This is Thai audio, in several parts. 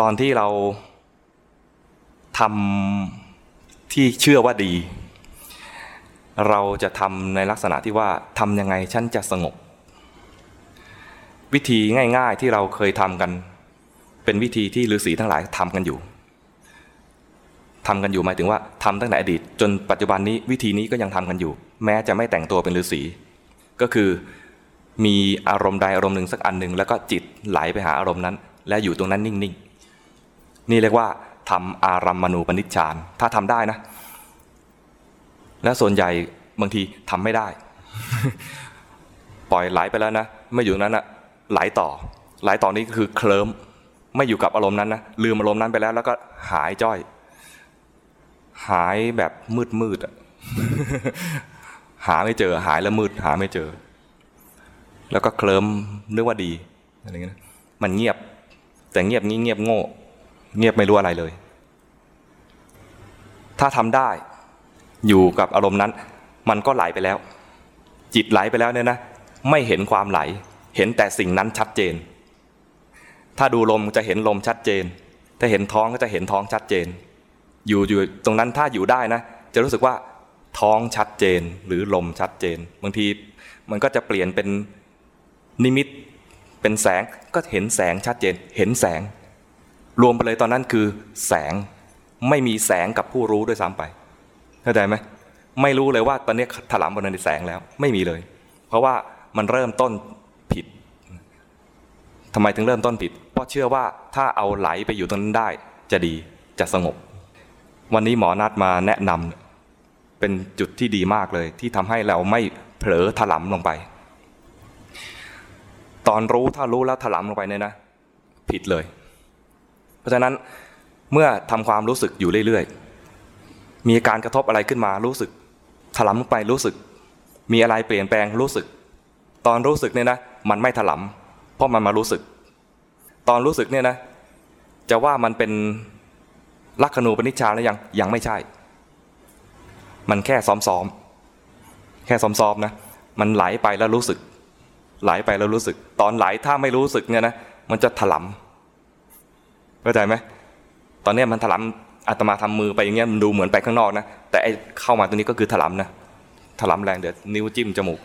ตอนที่เราทำที่เชื่อว่าดี เราจะทำในลักษณะที่ว่าทำยังไงฉันจะสงบ วิธีง่ายๆที่เราเคยทำกัน เป็นวิธีที่ฤาษีทั้งหลายทำกันอยู่ทำกันอยู่หมายถึงว่าทำตั้งแต่อดีต จนปัจจุบันนี้วิธีนี้ก็ยังทำกันอยู่ แม้จะไม่แต่งตัวเป็นฤาษีก็คือมีอารมณ์ใดอารมณ์หนึ่งสักอันหนึ่งแล้วก็จิตไหลไปหาอารมณ์นั้น และอยู่ตรงนั้นนิ่งๆ นี่เรียกว่าทำอารัมมณูปนิชฌาน ถ้าทำได้นะ และส่วนใหญ่บางทีทำไม่ได้ ปล่อยไหลไปแล้วนะ ไม่อยู่นั้นนะไหลต่อ ไหลต่อนี้ก็คือเคลิ้มไม่อยู่กับอารมณ์นั้นนะ ลืมอารมณ์นั้นไปแล้ว แล้วก็หายจ้อย หายแบบมืดมืดอะหาไม่เจอ หายแล้วมืด หาไม่เจอ แล้วก็เคลิ้มนึกว่าดีอะไรเงี้ยมันเงียบ แต่เงียบงี้เงียบโง่ เงียบไม่รู้อะไรเลย ถ้าทำได้อยู่กับอารมณ์นั้น มันก็ไหลไปแล้ว จิตไหลไปแล้วเนี่ยนะ ไม่เห็นความไหล เห็นแต่สิ่งนั้นชัดเจน ถ้าดูลมจะเห็นลมชัดเจน ถ้าเห็นท้องก็จะเห็นท้องชัดเจน อยู่อยู่ตรงนั้นถ้าอยู่ได้นะ จะรู้สึกว่าท้องชัดเจนหรือลมชัดเจน บางทีมันก็จะเปลี่ยนเป็นนิมิตเป็นแสงก็เห็นแสงชัดเจน เห็นแสง รวมไปเลยตอนนั้นคือแสงไม่มีแสงกับผู้รู้ด้วยซ้ำไปเข้าใจไหมไม่รู้เลยว่าตอนนี้ถลำบนในแสงแล้วไม่มีเลย เพราะว่ามันเริ่มต้นผิดทำไมถึงเริ่มต้นผิด เพราะเชื่อว่าถ้าเอาไหลไปอยู่ตรงนั้นได้ จะดีจะสงบ วันนี้หมอนัดมาแนะนำเป็นจุดที่ดีมากเลย ที่ทำให้เราไม่เผลอถลำลงไป ตอนรู้ถ้ารู้แล้วถลำลงไปเนี่ยนะ ผิดเลย เพราะฉะนั้นเมื่อทำความรู้สึกอยู่เรื่อยๆ มีการกระทบอะไรขึ้นมารู้สึก ถลำลงไปรู้สึก มีอะไรเปลี่ยนแปลงรู้สึก ตอนรู้สึกเนี่ยนะมันไม่ถลำเพราะมันมารู้สึก ตอนรู้สึกเนี่ยนะจะว่ามันเป็นลักขณูปนิชฌานหรือยังยังไม่ใช่ มันแค่ซ้อมๆ แค่ซ้อมๆนะ มันไหลไปแล้วรู้สึก ไหลไปแล้วรู้สึก ตอนไหลถ้าไม่รู้สึกเนี่ยนะมันจะถลำ เข้าใจไหมตอนนี้มันถลำอาตมาทำมือไปอย่างเงี้ยมันดูเหมือนไปข้างนอกนะแต่ไอเข้ามาตรงนี้ก็คือถลำนะถลำแรงเดี๋ยวนิ้วจิ้มจมูก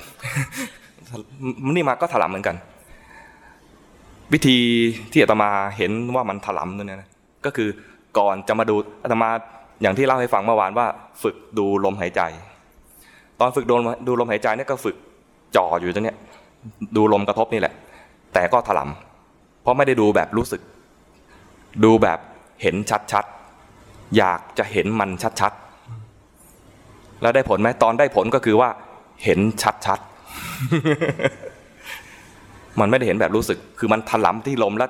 มนี่มาก็ถลำเหมือนกัน วิธีที่อาตมาเห็นว่ามันถลำนั่นนะก็คือก่อนจะมาดูอาตมาอย่างที่เล่าให้ฟังเมื่อวานว่า ฝึกดูลมหายใจ ตอนฝึกดูดูลมหายใจเนี่ยก็ฝึกจ่ออยู่ตรงเนี้ยดูลมกระทบนี่แหละ แต่ก็ถลำเพราะไม่ได้ดูแบบรู้สึก ดูแบบเห็นชัดๆ อยากจะเห็นมันชัดๆ แล้วได้ผลไหมตอนได้ผลก็คือว่า เห็นชัดๆ มันไม่ได้เห็นแบบรู้สึก คือมันถลำที่ลมแล้ว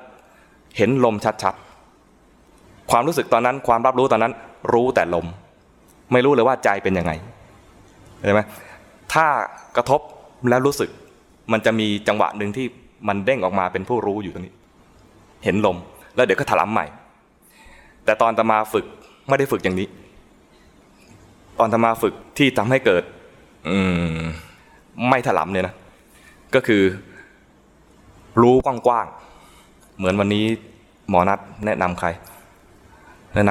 เห็นลมชัดๆ ความรู้สึกตอนนั้นความรับรู้ตอนนั้น รู้แต่ลม ไม่รู้เลยว่าใจเป็นยังไงใช่ไหมถ้ากระทบแล้วรู้สึก มันจะมีจังหวะหนึ่งที่มันเด้งออกมาเป็นผู้รู้อยู่ตรงนี้ เห็นลม แล้วเดี๋ยวก็ถลำใหม่ แต่ตอนตมาฝึกไม่ได้ฝึกอย่างนี้ ตอนตมาฝึกที่ทำให้เกิด อืมไม่ถลำเนี่ยนะก็คือ รู้กว้างๆเหมือนวันนี้หมอนัดแนะนำใคร แนะน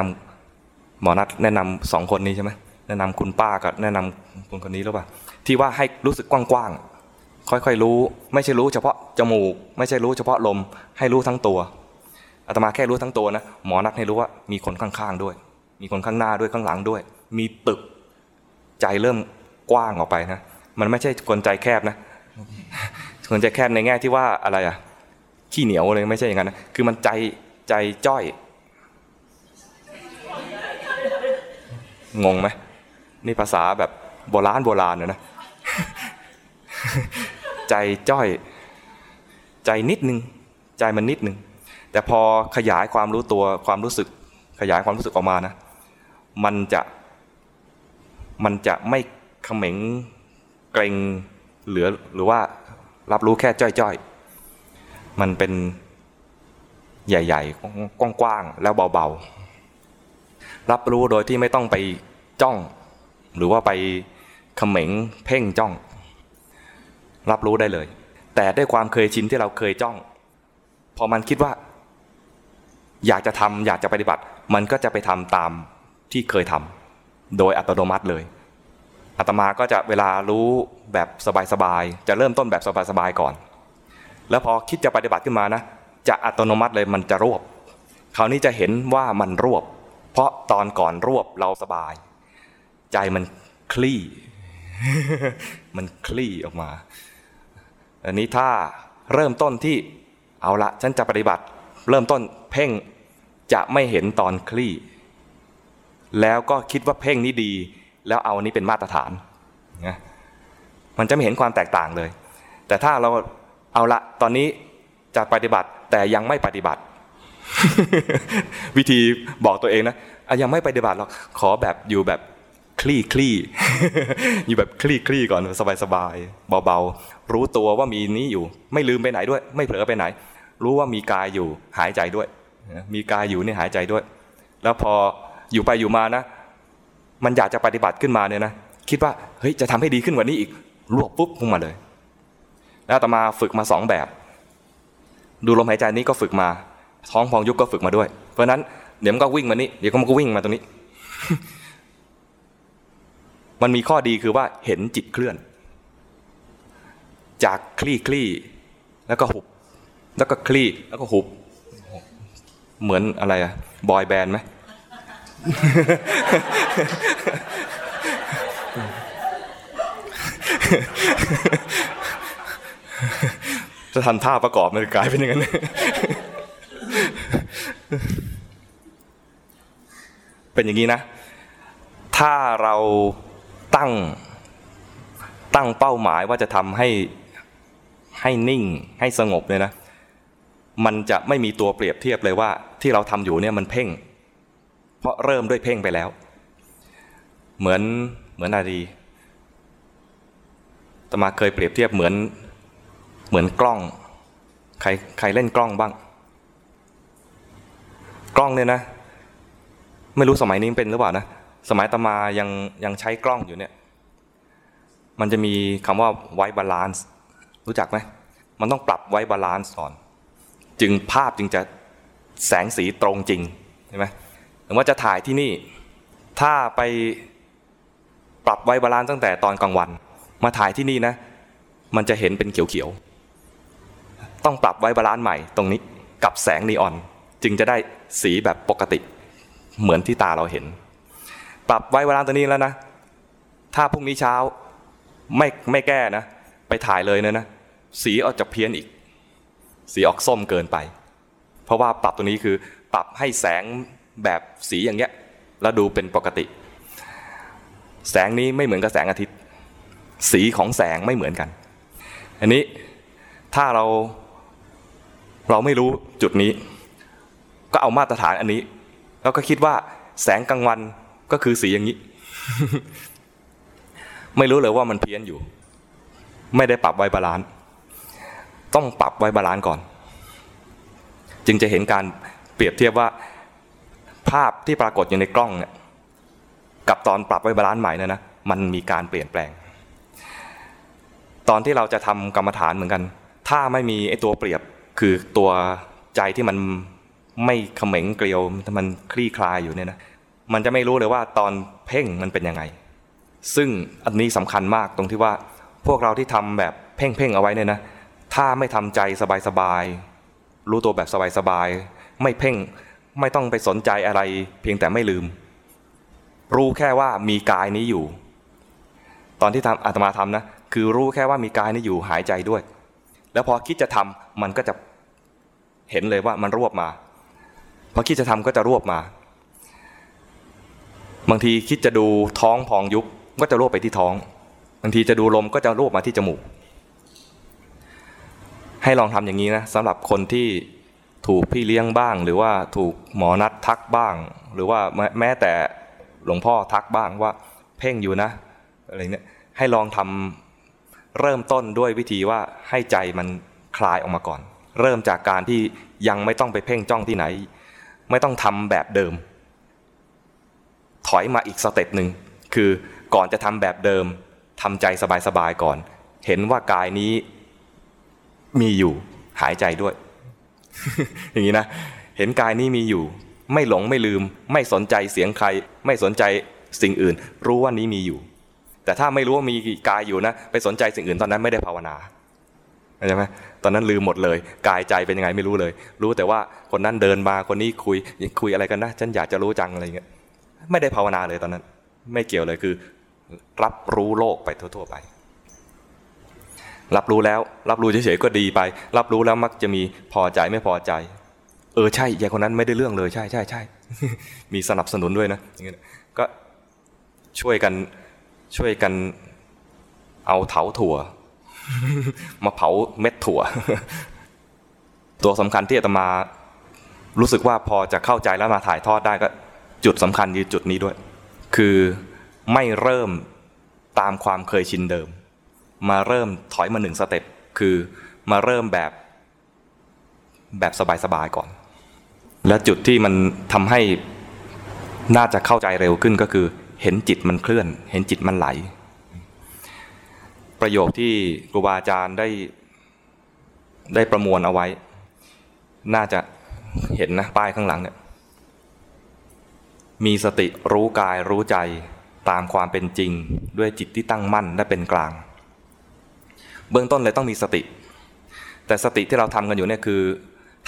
ำหมอนัดแนะนำสองคนนี้ใช่ไหมแนะนำคุณป้ากับแนะนำคนคนนี้หรือเปล่าที่ว่าให้รู้สึกกว้างๆค่อยๆรู้ ไม่ใช่รู้เฉพาะจมูก ไม่ใช่รู้เฉพาะลม ให้รู้ทั้งตัว อาตมาแค่รู้ทั้งตัวนะหมอนัดให้รู้ว่ามีคนข้างๆด้วย มีคนข้างหน้าด้วยข้างหลังด้วย มีตึกใจเริ่มกว้างออกไปนะมันไม่ใช่คนใจแคบนะคนใจแคบในแง่ที่ว่าอะไรอะขี้เหนียวเลยไม่ใช่อย่างนั้นนะคือมันใจใจจ้อยงงไหมนี่ภาษาแบบโบราณโบราณนะใจจ้อย ใจนิดนึง ใจมันนิดนึง แต่พอขยายความรู้ตัวความรู้สึก ขยายความรู้สึกออกมานะ มันจะมันจะไม่เขม็งเกรงเหลือหรือว่ารับรู้แค่จ้อยๆ มันเป็นใหญ่ๆ กว้างๆ แล้วเบาๆ รับรู้โดยที่ไม่ต้องไปจ้อง หรือว่าไปเขม็งเพ่งจ้อง รับรู้ได้เลย แต่ด้วยความเคยชินที่เราเคยจ้อง พอมันคิดว่า อยากจะทำอยากจะปฏิบัติ มันก็จะไปทำตามที่เคยทำโดยอัตโนมัติเลยอาตมาก็จะเวลารู้แบบสบายๆจะเริ่มต้นแบบสบายๆก่อน แล้วพอคิดจะปฏิบัติขึ้นมานะ จะอัตโนมัติเลยมันจะรวบคราวนี้จะเห็นว่ามันรวบ เพราะตอนก่อนรวบเราสบาย ใจมันคลี่ มันคลี่ออกมา อันนี้ถ้าเริ่มต้นที่เอาละฉันจะปฏิบัติ เริ่มต้นเพ่งจะไม่เห็นตอนคลี่ แล้วก็คิดว่าเพ่งนี้ดี แล้วเอาอันนี้เป็นมาตรฐานนะมันจะไม่เห็นความแตกต่างเลย แต่ถ้าเราเอาละตอนนี้จะปฏิบัติแต่ยังไม่ปฏิบัติ วิธีบอกตัวเองนะะยังไม่ปฏิบัติหรอกขอแบบอยู่แบบคลี่คลี่อยู่แบบคลี่คลี่ก่อนสบายสบายเบาๆ รู้ตัวว่ามีนี้อยู่ ไม่ลืมไปไหนด้วย ไม่เผลอไปไหน รู้ว่ามีกายอยู่หายใจด้วย มีกายอยู่นี่หายใจด้วย แล้วพออยู่ไปอยู่มานะ มันอยากจะปฏิบัติขึ้นมาเนี่ยนะคิดว่าเฮ้ยจะทำให้ดีขึ้นกว่านี้อีกรวบปุ๊บพุ่งมาเลย แล้วต่อมาฝึกมาสองแบบ ดูลมหายใจนี้ก็ฝึกมา ท้องพองยุบก็ฝึกมาด้วย เพราะนั้นเดี๋ยวมันก็วิ่งมานี่เดี๋ยวมันก็วิ่งมาตรงนี้ มันมีข้อดีคือว่าเห็นจิตเคลื่อน จากคลี่คลี่แล้วก็หุบ แล้วก็คลี่แล้วก็หุบ เหมือนอะไรอะบอยแบนด์ไหมจะทันท่าประกอบมันกลายเป็นอย่างนั้นเป็นอย่างนี้นะ ถ้าเราตั้งตั้งเป้าหมายว่าจะทำให้ให้นิ่งให้สงบเลยนะ มันจะไม่มีตัวเปรียบเทียบเลยว่า ที่เราทำอยู่เนี่ยมันเพ่ง เพราะเริ่มด้วยเพ่งไปแล้ว เหมือนเหมือนอะไรดีตมาเคยเปรียบเทียบเหมือนเหมือนกล้อง ใครใครเล่นกล้องบ้าง กล้องเนี่ยนะ ไม่รู้สมัยนี้เป็นหรือเปล่านะ สมัยอาตมายังยังใช้กล้องอยู่เนี่ย มันจะมีคำว่า white balance รู้จักไหม มันต้องปรับ white balance ก่อน จึงภาพจึงจะแสงสีตรงจริงใช่ไหมหรือว่าจะถ่ายที่นี่ ถ้าไปปรับ white balance ตั้งแต่ตอนกลางวัน มาถ่ายที่นี่นะ มันจะเห็นเป็นเขียวๆ ต้องปรับ white balance ใหม่ตรงนี้กับแสงนีออนจึงจะได้สีแบบปกติ เหมือนที่ตาเราเห็น ปรับ white balance ตัวนี้แล้วนะ ถ้าพรุ่งนี้เช้าไม่ไม่แก้นะ ไปถ่ายเลยนะนะ สีออกจะเพี้ยนอีก สีออกส้มเกินไป เพราะว่าปรับตัวนี้คือปรับให้แสงแบบสีอย่างเงี้ยแล้วดูเป็นปกติ แสงนี้ไม่เหมือนกับแสงอาทิตย์ สีของแสงไม่เหมือนกัน อันนี้ถ้าเราเราไม่รู้จุดนี้ ก็เอามาตรฐานอันนี้ แล้วก็คิดว่าแสงกลางวันก็คือสีอย่างนี้ ไม่รู้เลยว่ามันเพี้ยนอยู่ ไม่ได้ปรับ white balance ต้องปรับ white balance ก่อน จึงจะเห็นการเปรียบเทียบว่าภาพที่ปรากฏอยู่ในกล้องเนี่ยกับตอนปรับ white balance ใหม่นะนะมันมีการเปลี่ยนแปลง ตอนที่เราจะทำกรรมฐานเหมือนกัน ถ้าไม่มีไอ้ตัวเปรียบคือตัวใจที่มันไม่เขม็งเกลียวมันคลี่คลายอยู่เนี่ยนะมันจะไม่รู้เลยว่าตอนเพ่งมันเป็นยังไง ซึ่งอันนี้สำคัญมากตรงที่ว่าพวกเราที่ทำแบบเพ่งเพ่งเอาไว้เนี่ยนะ ถ้าไม่ทำใจสบายๆ รู้ตัวแบบสบายๆ ไม่เพ่ง ไม่ต้องไปสนใจอะไร เพียงแต่ไม่ลืม รู้แค่ว่ามีกายนี้อยู่ ตอนที่ทำอาตมาทำนะ คือรู้แค่ว่ามีกายนี้อยู่หายใจด้วย แล้วพอคิดจะทำมันก็จะเห็นเลยว่ามันรวบมา พอคิดจะทำก็จะรวบมา บางทีคิดจะดูท้องพองยุบก็จะรวบไปที่ท้อง บางทีจะดูลมก็จะรวบมาที่จมูก ให้ลองทำอย่างนี้นะสำหรับคนที่ถูกพี่เลี้ยงบ้าง หรือว่าถูกหมอนัดทักบ้าง หรือว่าแม้แต่หลวงพ่อทักบ้างว่าเพ่งอยู่นะอะไรเนี่ยให้ลองทำเริ่มต้นด้วยวิธีว่าให้ใจมันคลายออกมาก่อน เริ่มจากการที่ยังไม่ต้องไปเพ่งจ้องที่ไหน ไม่ต้องทำแบบเดิม ถอยมาอีกสเต็ปหนึ่งคือก่อนจะทำแบบเดิมทำใจสบายๆก่อน เห็นว่ากายนี้ มีอยู่ หายใจด้วย อย่างนี้นะ เห็นกายนี้มีอยู่ ไม่หลงไม่ลืม ไม่สนใจเสียงใคร ไม่สนใจสิ่งอื่น รู้ว่านี้มีอยู่ แต่ถ้าไม่รู้ว่ามีกายอยู่นะ ไปสนใจสิ่งอื่นตอนนั้นไม่ได้ภาวนาใช่ไหมตอนนั้นลืมหมดเลย กายใจเป็นยังไงไม่รู้เลย รู้แต่ว่าคนนั้นเดินมาคนนี้คุยคุยอะไรกันนะฉันอยากจะรู้จังอะไรเงี้ยไม่ได้ภาวนาเลยตอนนั้น ไม่เกี่ยวเลยคือ รับรู้โลกไปทั่ว ๆ ไป รับรู้แล้ว รับรู้เฉยๆก็ดีไป รับรู้แล้วมักจะมีพอใจไม่พอใจ เออใช่ยายคนนั้นไม่ได้เรื่องเลยใช่ใช่ใช่มีสนับสนุนด้วยนะอย่างเงี้ยก็ช่วยกันช่วยกันเอาเถาถั่ว มาเผาเม็ดถั่ว ตัวสำคัญที่อาตมา รู้สึกว่าพอจะเข้าใจแล้วมาถ่ายทอดได้ก็ จุดสำคัญคือจุดนี้ด้วย คือไม่เริ่มตามความเคยชินเดิม มาเริ่มถอยมาหนึ่งสเต็ปคือมาเริ่มแบบแบบสบายๆก่อน และจุดที่มันทำให้น่าจะเข้าใจเร็วขึ้นก็คือ เห็นจิตมันเคลื่อน เห็นจิตมันไหล ประโยคที่ครูบาอาจารย์ได้ได้ประมวลเอาไว้ น่าจะเห็นนะป้ายข้างหลังเนี่ยมีสติรู้กายรู้ใจตามความเป็นจริงด้วยจิตที่ตั้งมั่นและเป็นกลาง เบื้องต้นเลยต้องมีสติ แต่สติที่เราทำกันอยู่เนี่ยคือ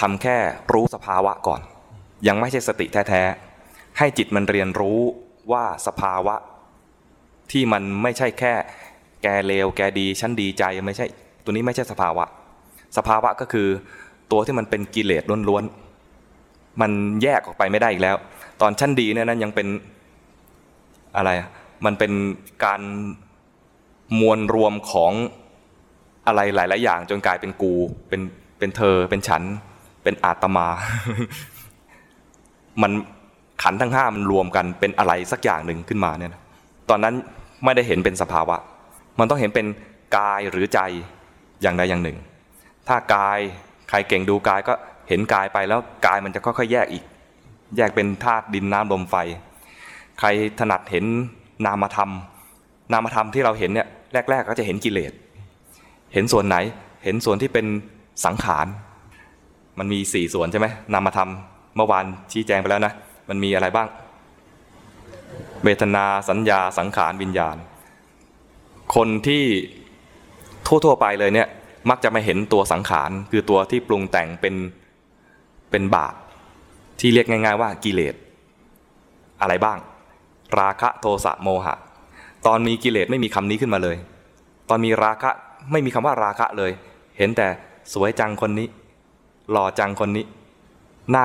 ทำแค่รู้สภาวะก่อน ยังไม่ใช่สติแท้ๆให้จิตมันเรียนรู้ว่าสภาวะ ที่มันไม่ใช่แค่ แกเลวแกดีฉันดีใจไม่ใช่ ตัวนี้ไม่ใช่สภาวะ สภาวะก็คือตัวที่มันเป็นกิเลสล้วนๆมันแยกออกไปไม่ได้อีกแล้ว ตอนชั้นดีเนี่ยนั้นยังเป็นอะไร มันเป็นการมวลรวมของ อะไรหลาย ๆ อย่างจนกลายเป็นกู เป็นเป็นเธอ เป็นฉัน เป็นอาตมา มันขันทั้งห้ามันรวมกันเป็นอะไรสักอย่างหนึ่งขึ้นมาเนี่ยนะตอนนั้นไม่ได้เห็นเป็นสภาวะ มันต้องเห็นเป็นกายหรือใจอย่างใดอย่างหนึ่ง ถ้ากายใครเก่งดูกายก็เห็นกายไปแล้วกายมันจะค่อยๆแยกอีก แยกเป็นธาตุดินน้ำลมไฟ ใครถนัดเห็นนามธรรม นามธรรมที่เราเห็นเนี่ยแรก ๆ ก็จะเห็นกิเลส เห็นส่วนไหน เห็นส่วนที่เป็นสังขาร มันมีสี่ส่วนใช่ไหมนามธรรมเมื่อวานชี้แจงไปแล้วนะ มันมีอะไรบ้าง เวทนาสัญญาสังขารวิญญาณ คนที่ทั่วๆไปเลยเนี่ยมักจะมาเห็นตัวสังขาร คือตัวที่ปรุงแต่งเป็นเป็นบาปที่เรียกง่าย ๆ ว่ากิเลสอะไรบ้าง ราคะโทสะโมหะ ตอนมีกิเลสไม่มีคำนี้ขึ้นมาเลย ตอนมีราคะ ไม่มีคำว่าราคะเลย เห็นแต่สวยจังคนนี้ หล่อจังคนนี้หน้า